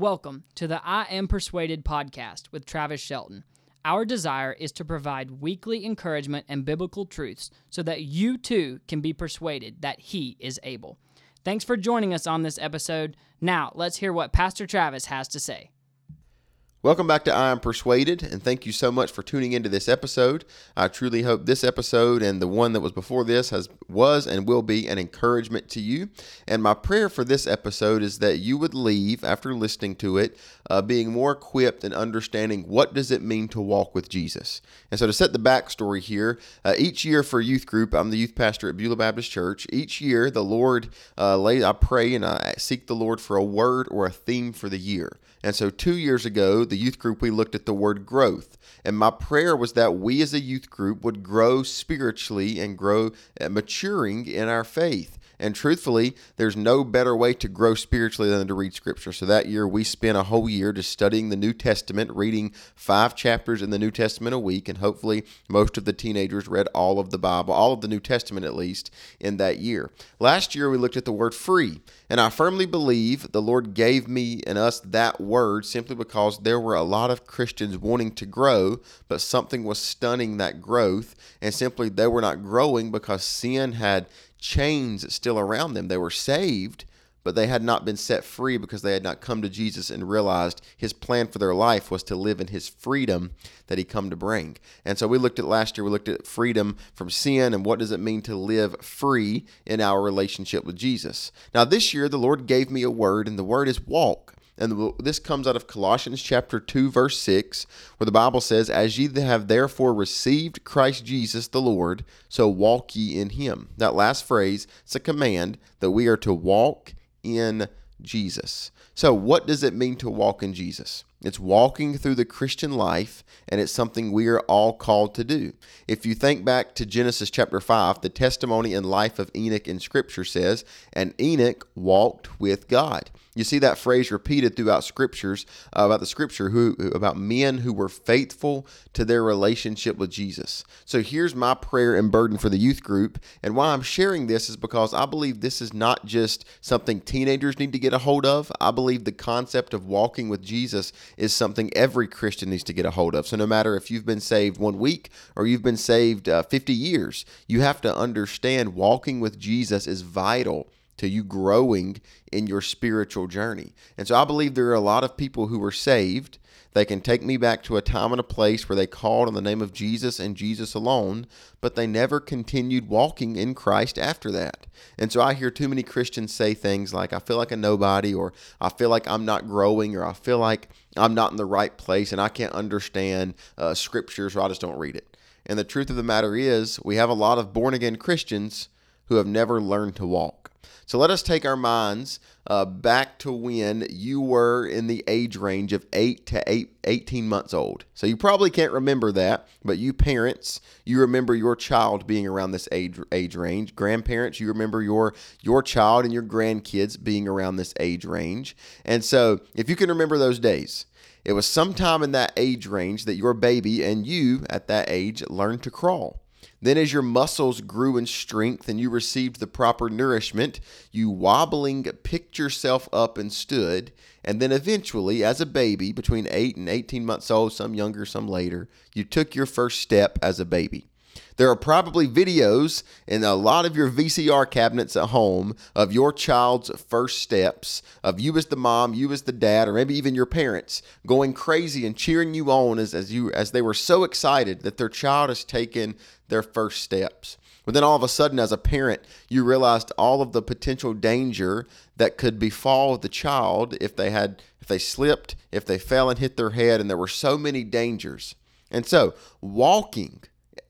Welcome to the I Am Persuaded podcast with Travis Shelton. Our desire is to provide weekly encouragement and biblical truths so that you too can be persuaded that He is able. Thanks for joining us on this episode. Now, let's hear what Pastor Travis has to say. Welcome back to I Am Persuaded, and thank you so much for tuning into this episode. I truly hope this episode and the one that was before this has was and will be an encouragement to you. And my prayer for this episode is that you would leave after listening to it, uh, being more equipped and understanding what does it mean to walk with Jesus. And so, to set the backstory here, uh, each year for youth group, I'm the youth pastor at Beulah Baptist Church. Each year, the Lord uh, lay, I pray and I seek the Lord for a word or a theme for the year. And so, two years ago, the youth group, we looked at the word growth. And my prayer was that we as a youth group would grow spiritually and grow uh, maturing in our faith. And truthfully, there's no better way to grow spiritually than to read Scripture. So that year, we spent a whole year just studying the New Testament, reading five chapters in the New Testament a week. And hopefully, most of the teenagers read all of the Bible, all of the New Testament at least, in that year. Last year, we looked at the word free. And I firmly believe the Lord gave me and us that word simply because there were a lot of Christians wanting to grow, but something was stunning that growth. And simply they were not growing because sin had chains still around them. They were saved, but they had not been set free because they had not come to Jesus and realized his plan for their life was to live in his freedom that he come to bring. And so we looked at last year, we looked at freedom from sin and what does it mean to live free in our relationship with Jesus. Now this year the Lord gave me a word and the word is walk. And this comes out of Colossians chapter 2 verse 6 where the Bible says as ye have therefore received Christ Jesus the Lord so walk ye in him. That last phrase it's a command that we are to walk in Jesus. So what does it mean to walk in Jesus? It's walking through the Christian life, and it's something we are all called to do. If you think back to Genesis chapter 5, the testimony and life of Enoch in Scripture says, And Enoch walked with God. You see that phrase repeated throughout scriptures uh, about the scripture who about men who were faithful to their relationship with Jesus. So here's my prayer and burden for the youth group. And why I'm sharing this is because I believe this is not just something teenagers need to get a hold of. I believe the concept of walking with Jesus is something every Christian needs to get a hold of. So no matter if you've been saved one week or you've been saved uh, 50 years, you have to understand walking with Jesus is vital to you growing in your spiritual journey. And so I believe there are a lot of people who were saved. They can take me back to a time and a place where they called on the name of Jesus and Jesus alone, but they never continued walking in Christ after that. And so I hear too many Christians say things like, I feel like a nobody, or I feel like I'm not growing, or I feel like I'm not in the right place and I can't understand uh, scriptures, or I just don't read it. And the truth of the matter is, we have a lot of born again Christians who have never learned to walk. So let us take our minds uh, back to when you were in the age range of 8 to 8, 18 months old. So you probably can't remember that, but you parents, you remember your child being around this age age range. Grandparents, you remember your your child and your grandkids being around this age range. And so if you can remember those days, it was sometime in that age range that your baby and you at that age learned to crawl. Then, as your muscles grew in strength and you received the proper nourishment, you wobbling picked yourself up and stood. And then, eventually, as a baby, between 8 and 18 months old, some younger, some later, you took your first step as a baby. There are probably videos in a lot of your VCR cabinets at home of your child's first steps, of you as the mom, you as the dad, or maybe even your parents going crazy and cheering you on as, as you as they were so excited that their child has taken their first steps. But then all of a sudden, as a parent, you realized all of the potential danger that could befall the child if they had if they slipped, if they fell and hit their head, and there were so many dangers. And so, walking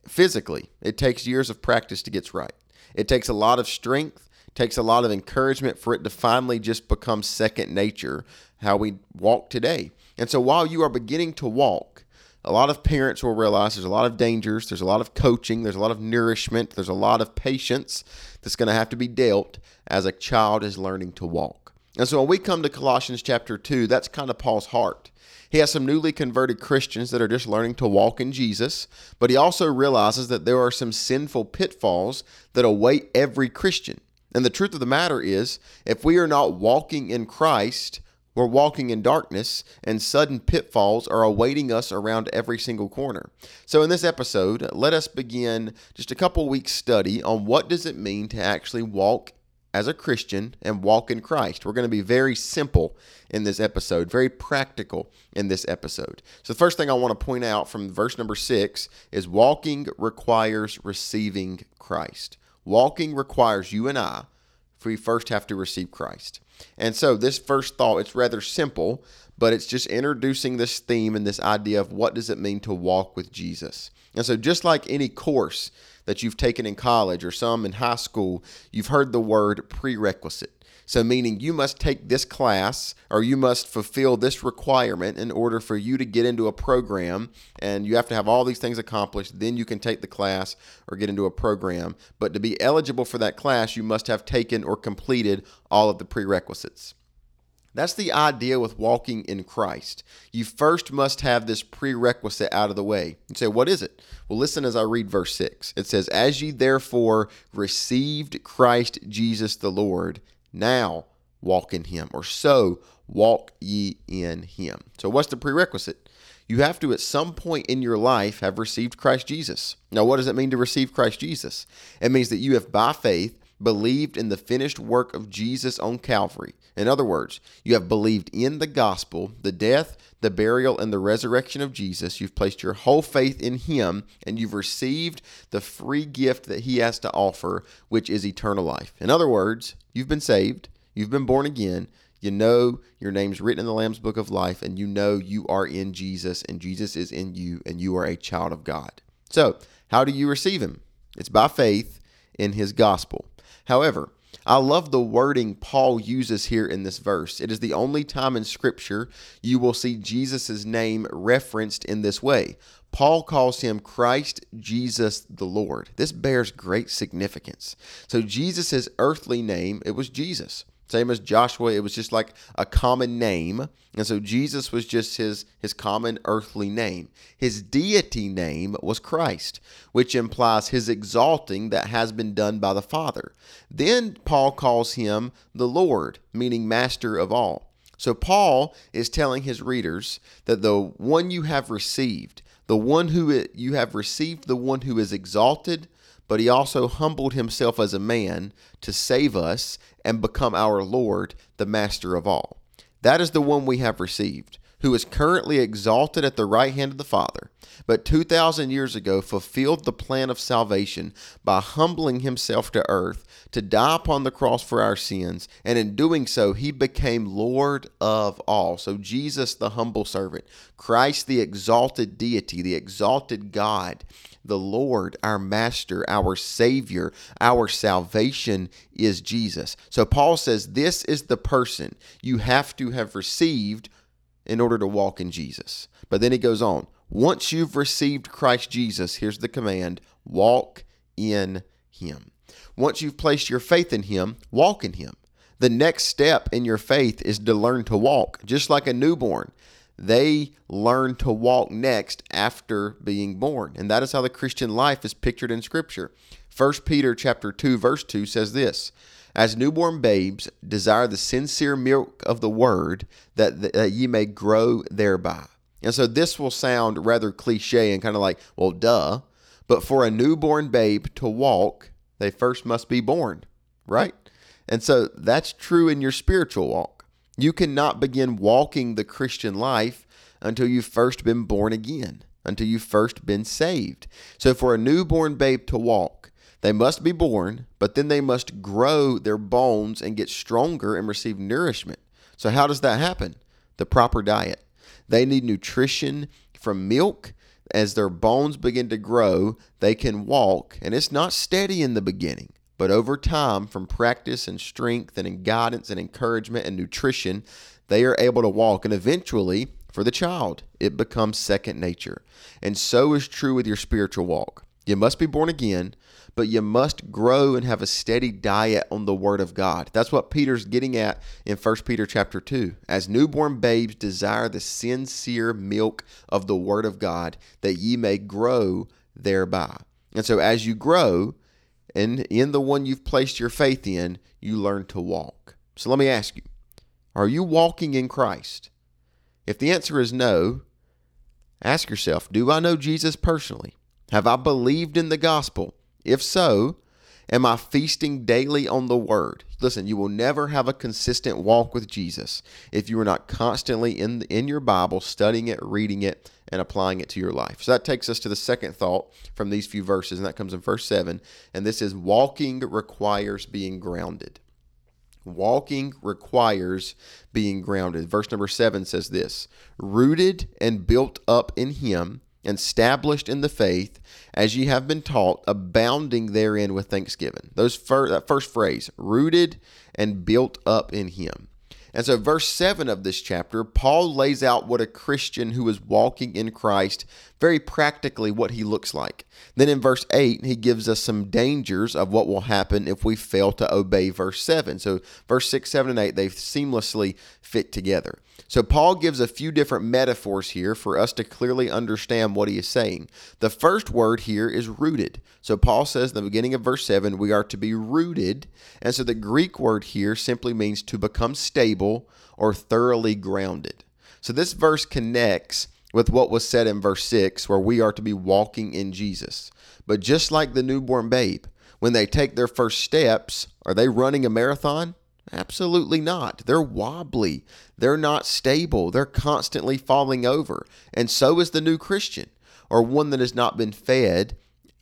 physically, it takes years of practice to get right. It takes a lot of strength, takes a lot of encouragement for it to finally just become second nature how we walk today. And so while you are beginning to walk, a lot of parents will realize there's a lot of dangers, there's a lot of coaching, there's a lot of nourishment, there's a lot of patience that's going to have to be dealt as a child is learning to walk. And so when we come to Colossians chapter 2, that's kind of Paul's heart. He has some newly converted Christians that are just learning to walk in Jesus, but he also realizes that there are some sinful pitfalls that await every Christian. And the truth of the matter is, if we are not walking in Christ, We're walking in darkness, and sudden pitfalls are awaiting us around every single corner. So, in this episode, let us begin just a couple weeks' study on what does it mean to actually walk as a Christian and walk in Christ. We're going to be very simple in this episode, very practical in this episode. So, the first thing I want to point out from verse number six is walking requires receiving Christ. Walking requires you and I, we first have to receive Christ. And so, this first thought, it's rather simple, but it's just introducing this theme and this idea of what does it mean to walk with Jesus. And so, just like any course that you've taken in college or some in high school, you've heard the word prerequisite. So, meaning you must take this class or you must fulfill this requirement in order for you to get into a program. And you have to have all these things accomplished. Then you can take the class or get into a program. But to be eligible for that class, you must have taken or completed all of the prerequisites. That's the idea with walking in Christ. You first must have this prerequisite out of the way. You say, What is it? Well, listen as I read verse 6. It says, As ye therefore received Christ Jesus the Lord, now walk in him, or so walk ye in him. So, what's the prerequisite? You have to, at some point in your life, have received Christ Jesus. Now, what does it mean to receive Christ Jesus? It means that you have, by faith, believed in the finished work of Jesus on Calvary. In other words, you have believed in the gospel, the death, the burial, and the resurrection of Jesus. You've placed your whole faith in Him, and you've received the free gift that He has to offer, which is eternal life. In other words, you've been saved, you've been born again. You know your name's written in the Lamb's book of life, and you know you are in Jesus, and Jesus is in you, and you are a child of God. So, how do you receive Him? It's by faith in His gospel. However, I love the wording Paul uses here in this verse. It is the only time in Scripture you will see Jesus' name referenced in this way. Paul calls him Christ Jesus the Lord. This bears great significance. So, Jesus' earthly name, it was Jesus. Same as Joshua, it was just like a common name. And so Jesus was just his, his common earthly name. His deity name was Christ, which implies his exalting that has been done by the Father. Then Paul calls him the Lord, meaning master of all. So Paul is telling his readers that the one you have received, the one who you have received, the one who is exalted, but he also humbled himself as a man to save us and become our Lord, the master of all. That is the one we have received, who is currently exalted at the right hand of the Father, but 2,000 years ago fulfilled the plan of salvation by humbling himself to earth to die upon the cross for our sins, and in doing so, he became Lord of all. So, Jesus, the humble servant, Christ, the exalted deity, the exalted God, the Lord, our Master, our Savior, our salvation is Jesus. So Paul says this is the person you have to have received in order to walk in Jesus. But then he goes on once you've received Christ Jesus, here's the command walk in Him. Once you've placed your faith in Him, walk in Him. The next step in your faith is to learn to walk, just like a newborn they learn to walk next after being born. And that is how the Christian life is pictured in scripture. 1 Peter chapter 2 verse 2 says this, as newborn babes desire the sincere milk of the word that, that ye may grow thereby. And so this will sound rather cliche and kind of like, well, duh. But for a newborn babe to walk, they first must be born, right? And so that's true in your spiritual walk. You cannot begin walking the Christian life until you've first been born again, until you've first been saved. So, for a newborn babe to walk, they must be born, but then they must grow their bones and get stronger and receive nourishment. So, how does that happen? The proper diet. They need nutrition from milk. As their bones begin to grow, they can walk, and it's not steady in the beginning. But over time, from practice and strength and in guidance and encouragement and nutrition, they are able to walk. And eventually, for the child, it becomes second nature. And so is true with your spiritual walk. You must be born again, but you must grow and have a steady diet on the word of God. That's what Peter's getting at in 1 Peter chapter 2. As newborn babes desire the sincere milk of the word of God, that ye may grow thereby. And so as you grow, and in the one you've placed your faith in, you learn to walk. So let me ask you Are you walking in Christ? If the answer is no, ask yourself Do I know Jesus personally? Have I believed in the gospel? If so, am I feasting daily on the word? Listen, you will never have a consistent walk with Jesus if you are not constantly in in your Bible studying it, reading it, and applying it to your life. So that takes us to the second thought from these few verses, and that comes in verse 7. And this is walking requires being grounded. Walking requires being grounded. Verse number 7 says this rooted and built up in Him, established in the faith, as ye have been taught, abounding therein with thanksgiving. Those fir- that first phrase, rooted and built up in Him. And so, verse 7 of this chapter, Paul lays out what a Christian who is walking in Christ, very practically, what he looks like. Then in verse 8, he gives us some dangers of what will happen if we fail to obey verse 7. So, verse 6, 7, and 8, they seamlessly fit together. So, Paul gives a few different metaphors here for us to clearly understand what he is saying. The first word here is rooted. So, Paul says in the beginning of verse 7, we are to be rooted. And so, the Greek word here simply means to become stable or thoroughly grounded. So, this verse connects with what was said in verse 6, where we are to be walking in Jesus. But just like the newborn babe, when they take their first steps, are they running a marathon? Absolutely not. They're wobbly. They're not stable. They're constantly falling over. And so is the new Christian, or one that has not been fed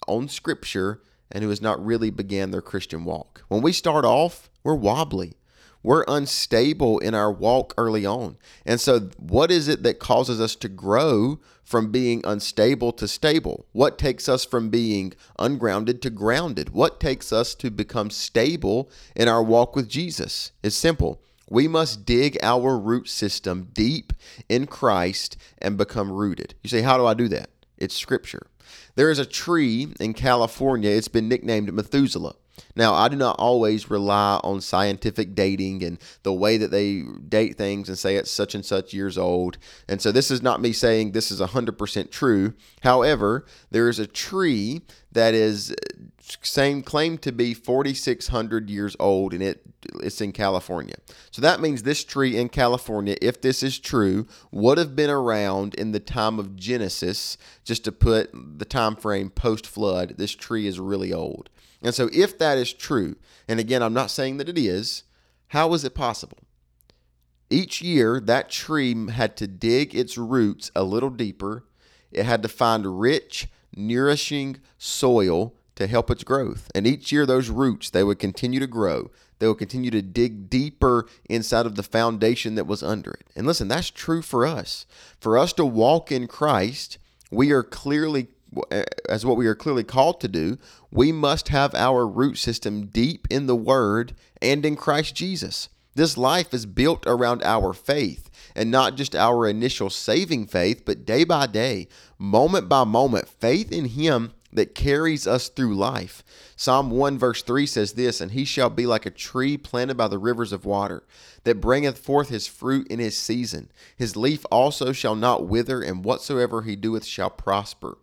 on Scripture and who has not really began their Christian walk. When we start off, we're wobbly. We're unstable in our walk early on. And so, what is it that causes us to grow from being unstable to stable? What takes us from being ungrounded to grounded? What takes us to become stable in our walk with Jesus? It's simple. We must dig our root system deep in Christ and become rooted. You say, How do I do that? It's Scripture. There is a tree in California, it's been nicknamed Methuselah. Now, I do not always rely on scientific dating and the way that they date things and say it's such and such years old. And so, this is not me saying this is 100% true. However, there is a tree that is uh, same claim to be 4600 years old and it it's in California. So that means this tree in California if this is true would have been around in the time of Genesis just to put the time frame post flood. This tree is really old. And so, if that is true, and again, I'm not saying that it is, how is it possible? Each year, that tree had to dig its roots a little deeper. It had to find rich, nourishing soil to help its growth. And each year, those roots, they would continue to grow. They would continue to dig deeper inside of the foundation that was under it. And listen, that's true for us. For us to walk in Christ, we are clearly as what we are clearly called to do, we must have our root system deep in the Word and in Christ Jesus. This life is built around our faith and not just our initial saving faith, but day by day, moment by moment, faith in Him that carries us through life. Psalm 1 verse 3 says this, And he shall be like a tree planted by the rivers of water, that bringeth forth his fruit in his season. His leaf also shall not wither, and whatsoever he doeth shall prosper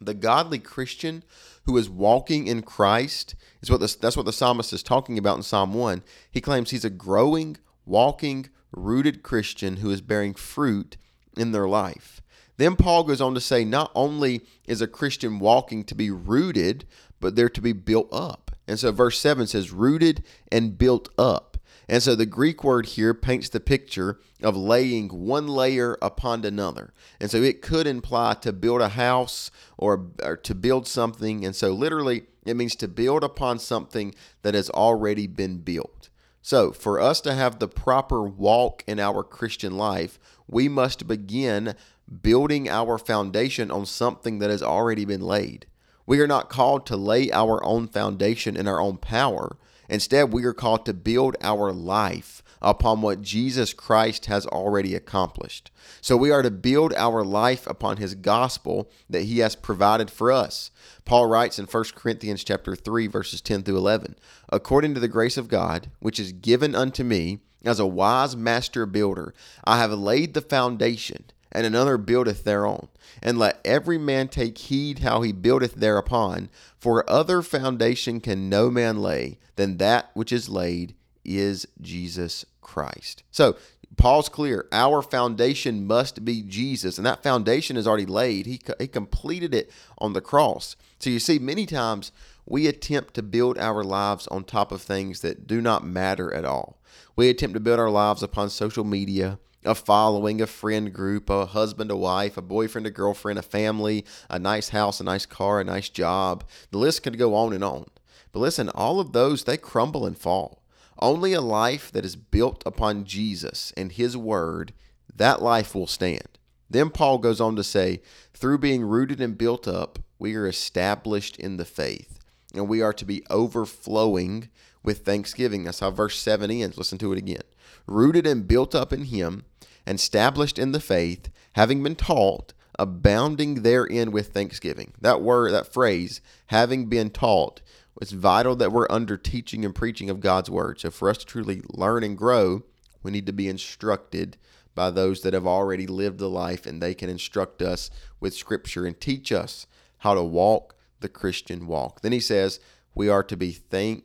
the godly Christian who is walking in Christ is what that's what the psalmist is talking about in Psalm 1. He claims he's a growing, walking, rooted Christian who is bearing fruit in their life. Then Paul goes on to say not only is a Christian walking to be rooted, but they're to be built up. And so verse 7 says, rooted and built up. And so the Greek word here paints the picture of laying one layer upon another. And so it could imply to build a house or, or, to build something. And so literally, it means to build upon something that has already been built. So for us to have the proper walk in our Christian life, we must begin building our foundation on something that has already been laid. We are not called to lay our own foundation in our own power Instead, we are called to build our life upon what Jesus Christ has already accomplished. So we are to build our life upon his gospel that he has provided for us. Paul writes in 1 Corinthians chapter 3 verses 10 through 11, according to the grace of God which is given unto me as a wise master builder, I have laid the foundation and another buildeth thereon. And let every man take heed how he buildeth thereupon, for other foundation can no man lay than that which is laid, is Jesus Christ. So, Paul's clear. Our foundation must be Jesus, and that foundation is already laid. He, he completed it on the cross. So, you see, many times we attempt to build our lives on top of things that do not matter at all. We attempt to build our lives upon social media, a following, a friend group, a husband, a wife, a boyfriend, a girlfriend, a family, a nice house, a nice car, a nice job. The list could go on and on. But listen, all of those, they crumble and fall. Only a life that is built upon Jesus and His Word, that life will stand. Then Paul goes on to say, through being rooted and built up, we are established in the faith, and we are to be overflowing with thanksgiving. That's how verse 7 ends. Listen to it again. Rooted and built up in Him, and established in the faith, having been taught, abounding therein with thanksgiving. That word, that phrase, having been taught, it's vital that we're under teaching and preaching of God's word. So for us to truly learn and grow, we need to be instructed by those that have already lived the life and they can instruct us with scripture and teach us how to walk the Christian walk. Then he says, we are to be thank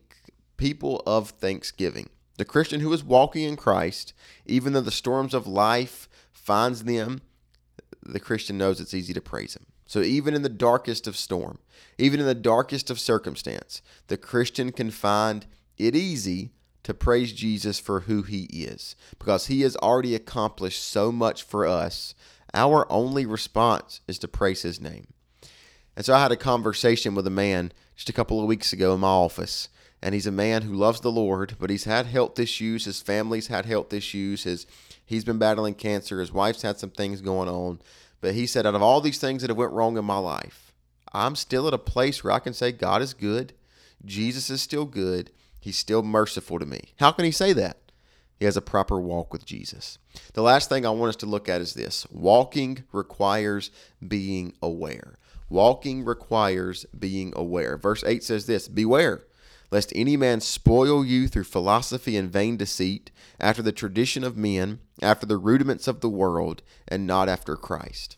people of thanksgiving. The Christian who is walking in Christ, even though the storms of life finds them, the Christian knows it's easy to praise him. So even in the darkest of storm, even in the darkest of circumstance, the Christian can find it easy to praise Jesus for who he is because he has already accomplished so much for us. Our only response is to praise his name. And so I had a conversation with a man just a couple of weeks ago in my office and he's a man who loves the Lord, but he's had health issues. His family's had health issues. His he's been battling cancer. His wife's had some things going on. But he said, out of all these things that have went wrong in my life, I'm still at a place where I can say God is good. Jesus is still good. He's still merciful to me. How can he say that? He has a proper walk with Jesus. The last thing I want us to look at is this walking requires being aware. Walking requires being aware. Verse 8 says this Beware lest any man spoil you through philosophy and vain deceit, after the tradition of men, after the rudiments of the world, and not after Christ.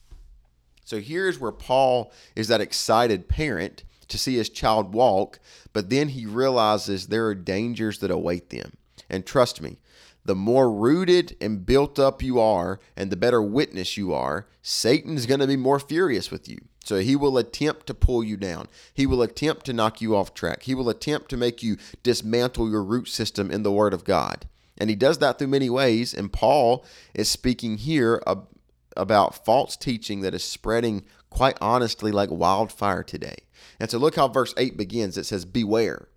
So here's where Paul is that excited parent to see his child walk, but then he realizes there are dangers that await them. And trust me, the more rooted and built up you are, and the better witness you are, Satan's going to be more furious with you. So he will attempt to pull you down. He will attempt to knock you off track. He will attempt to make you dismantle your root system in the Word of God. And he does that through many ways. And Paul is speaking here about false teaching that is spreading quite honestly like wildfire today. And so look how verse 8 begins. It says, Beware.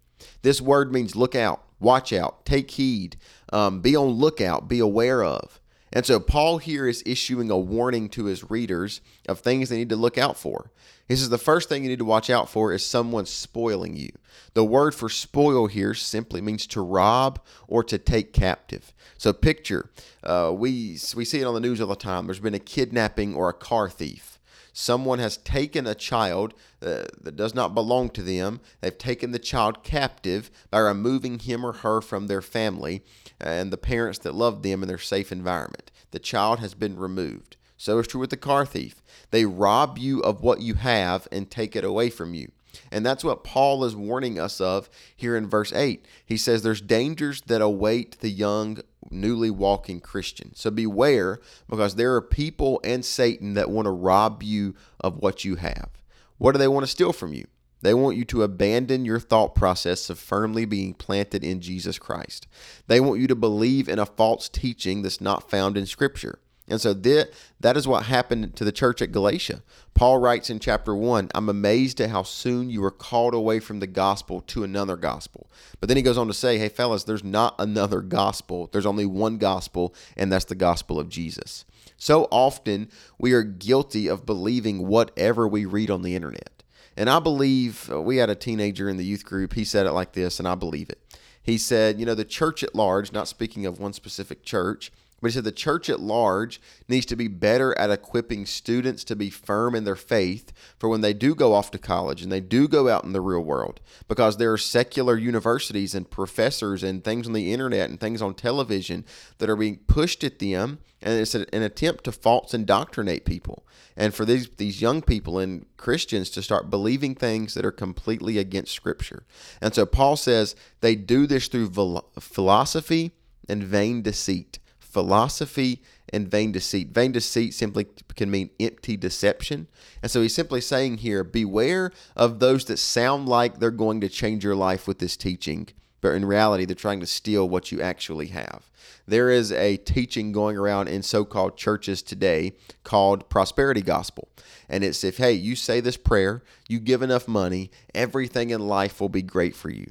This word means look out, watch out, take heed, um, be on lookout, be aware of. And so Paul here is issuing a warning to his readers of things they need to look out for. He says the first thing you need to watch out for is someone spoiling you. The word for spoil here simply means to rob or to take captive. So picture, uh, we we see it on the news all the time. There's been a kidnapping or a car thief. Someone has taken a child uh, that does not belong to them. They've taken the child captive by removing him or her from their family and the parents that love them in their safe environment. The child has been removed. So is true with the car thief. They rob you of what you have and take it away from you. And that's what Paul is warning us of here in verse 8. He says there's dangers that await the young, newly walking Christian. So beware because there are people and Satan that want to rob you of what you have. What do they want to steal from you? They want you to abandon your thought process of firmly being planted in Jesus Christ. They want you to believe in a false teaching that's not found in Scripture. And so that, that is what happened to the church at Galatia. Paul writes in chapter 1 I'm amazed at how soon you were called away from the gospel to another gospel. But then he goes on to say, hey, fellas, there's not another gospel. There's only one gospel, and that's the gospel of Jesus. So often we are guilty of believing whatever we read on the internet. And I believe uh, we had a teenager in the youth group. He said it like this, and I believe it. He said, you know, the church at large, not speaking of one specific church, But he said the church at large needs to be better at equipping students to be firm in their faith for when they do go off to college and they do go out in the real world. Because there are secular universities and professors and things on the internet and things on television that are being pushed at them, and it's an attempt to false indoctrinate people. And for these, these young people and Christians to start believing things that are completely against Scripture. And so Paul says they do this through philosophy and vain deceit philosophy and vain deceit. Vain deceit simply can mean empty deception. And so he's simply saying here beware of those that sound like they're going to change your life with this teaching, but in reality, they're trying to steal what you actually have. There is a teaching going around in so called churches today called prosperity gospel. And it's if, hey, you say this prayer, you give enough money, everything in life will be great for you.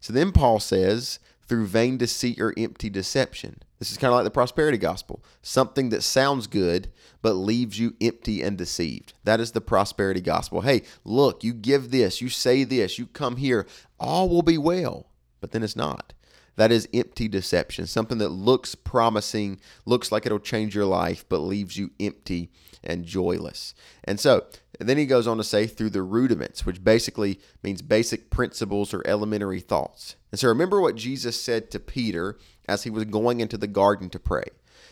So then Paul says, through vain deceit or empty deception. This is kind of like the prosperity gospel something that sounds good, but leaves you empty and deceived. That is the prosperity gospel. Hey, look, you give this, you say this, you come here, all will be well, but then it's not. That is empty deception, something that looks promising, looks like it'll change your life, but leaves you empty and joyless. And so, then he goes on to say through the rudiments, which basically means basic principles or elementary thoughts. And so remember what Jesus said to Peter as he was going into the garden to pray.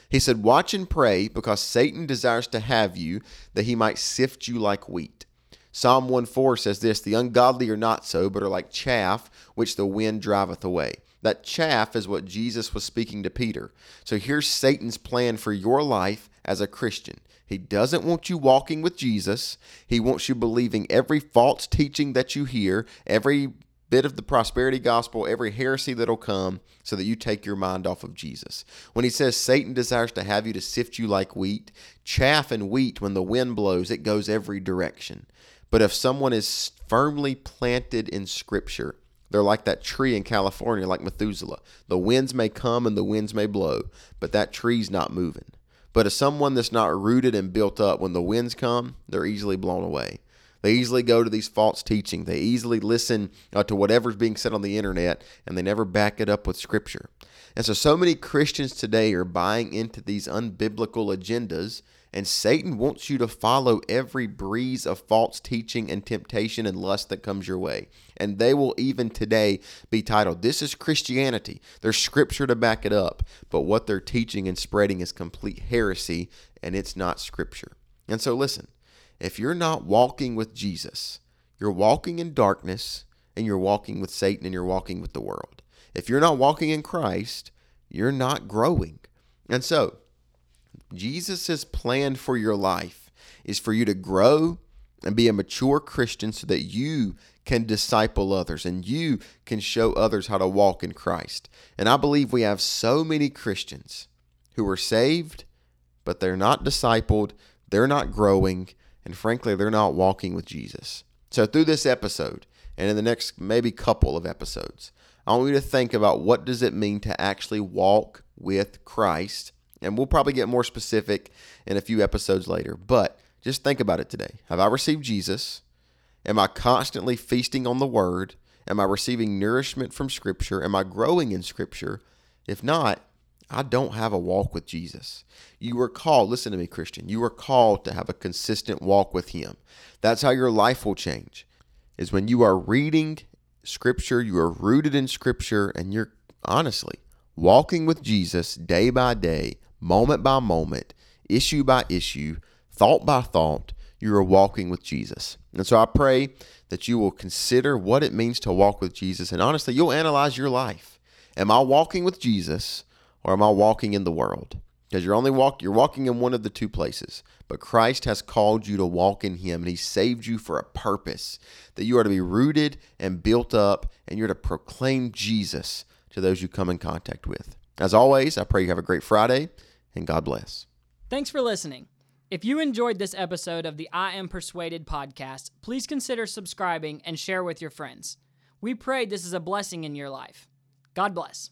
He said, Watch and pray because Satan desires to have you that he might sift you like wheat. Psalm 1 4 says this The ungodly are not so, but are like chaff which the wind driveth away. That chaff is what Jesus was speaking to Peter. So here's Satan's plan for your life as a Christian. He doesn't want you walking with Jesus. He wants you believing every false teaching that you hear, every bit of the prosperity gospel, every heresy that'll come, so that you take your mind off of Jesus. When he says Satan desires to have you to sift you like wheat, chaff and wheat, when the wind blows, it goes every direction. But if someone is firmly planted in Scripture, they're like that tree in California, like Methuselah. The winds may come and the winds may blow, but that tree's not moving. But as someone that's not rooted and built up, when the winds come, they're easily blown away. They easily go to these false teaching. They easily listen uh, to whatever's being said on the internet, and they never back it up with Scripture. And so, so many Christians today are buying into these unbiblical agendas and Satan wants you to follow every breeze of false teaching and temptation and lust that comes your way. And they will even today be titled, This is Christianity. There's scripture to back it up. But what they're teaching and spreading is complete heresy, and it's not scripture. And so, listen, if you're not walking with Jesus, you're walking in darkness, and you're walking with Satan, and you're walking with the world. If you're not walking in Christ, you're not growing. And so, Jesus' plan for your life is for you to grow and be a mature Christian so that you can disciple others and you can show others how to walk in Christ. And I believe we have so many Christians who are saved, but they're not discipled, they're not growing, and frankly, they're not walking with Jesus. So, through this episode and in the next maybe couple of episodes, I want you to think about what does it mean to actually walk with Christ and we'll probably get more specific in a few episodes later. But just think about it today. Have I received Jesus? Am I constantly feasting on the Word? Am I receiving nourishment from Scripture? Am I growing in Scripture? If not, I don't have a walk with Jesus. You were called, listen to me, Christian, you were called to have a consistent walk with Him. That's how your life will change, is when you are reading Scripture, you are rooted in Scripture, and you're honestly walking with Jesus day by day, moment by moment, issue by issue, thought by thought, you are walking with Jesus. And so I pray that you will consider what it means to walk with Jesus. And honestly, you'll analyze your life. Am I walking with Jesus or am I walking in the world? Because you're only walk you're walking in one of the two places. But Christ has called you to walk in him and he saved you for a purpose. That you are to be rooted and built up and you're to proclaim Jesus to those you come in contact with. As always, I pray you have a great Friday and God bless. Thanks for listening. If you enjoyed this episode of the I Am Persuaded podcast, please consider subscribing and share with your friends. We pray this is a blessing in your life. God bless.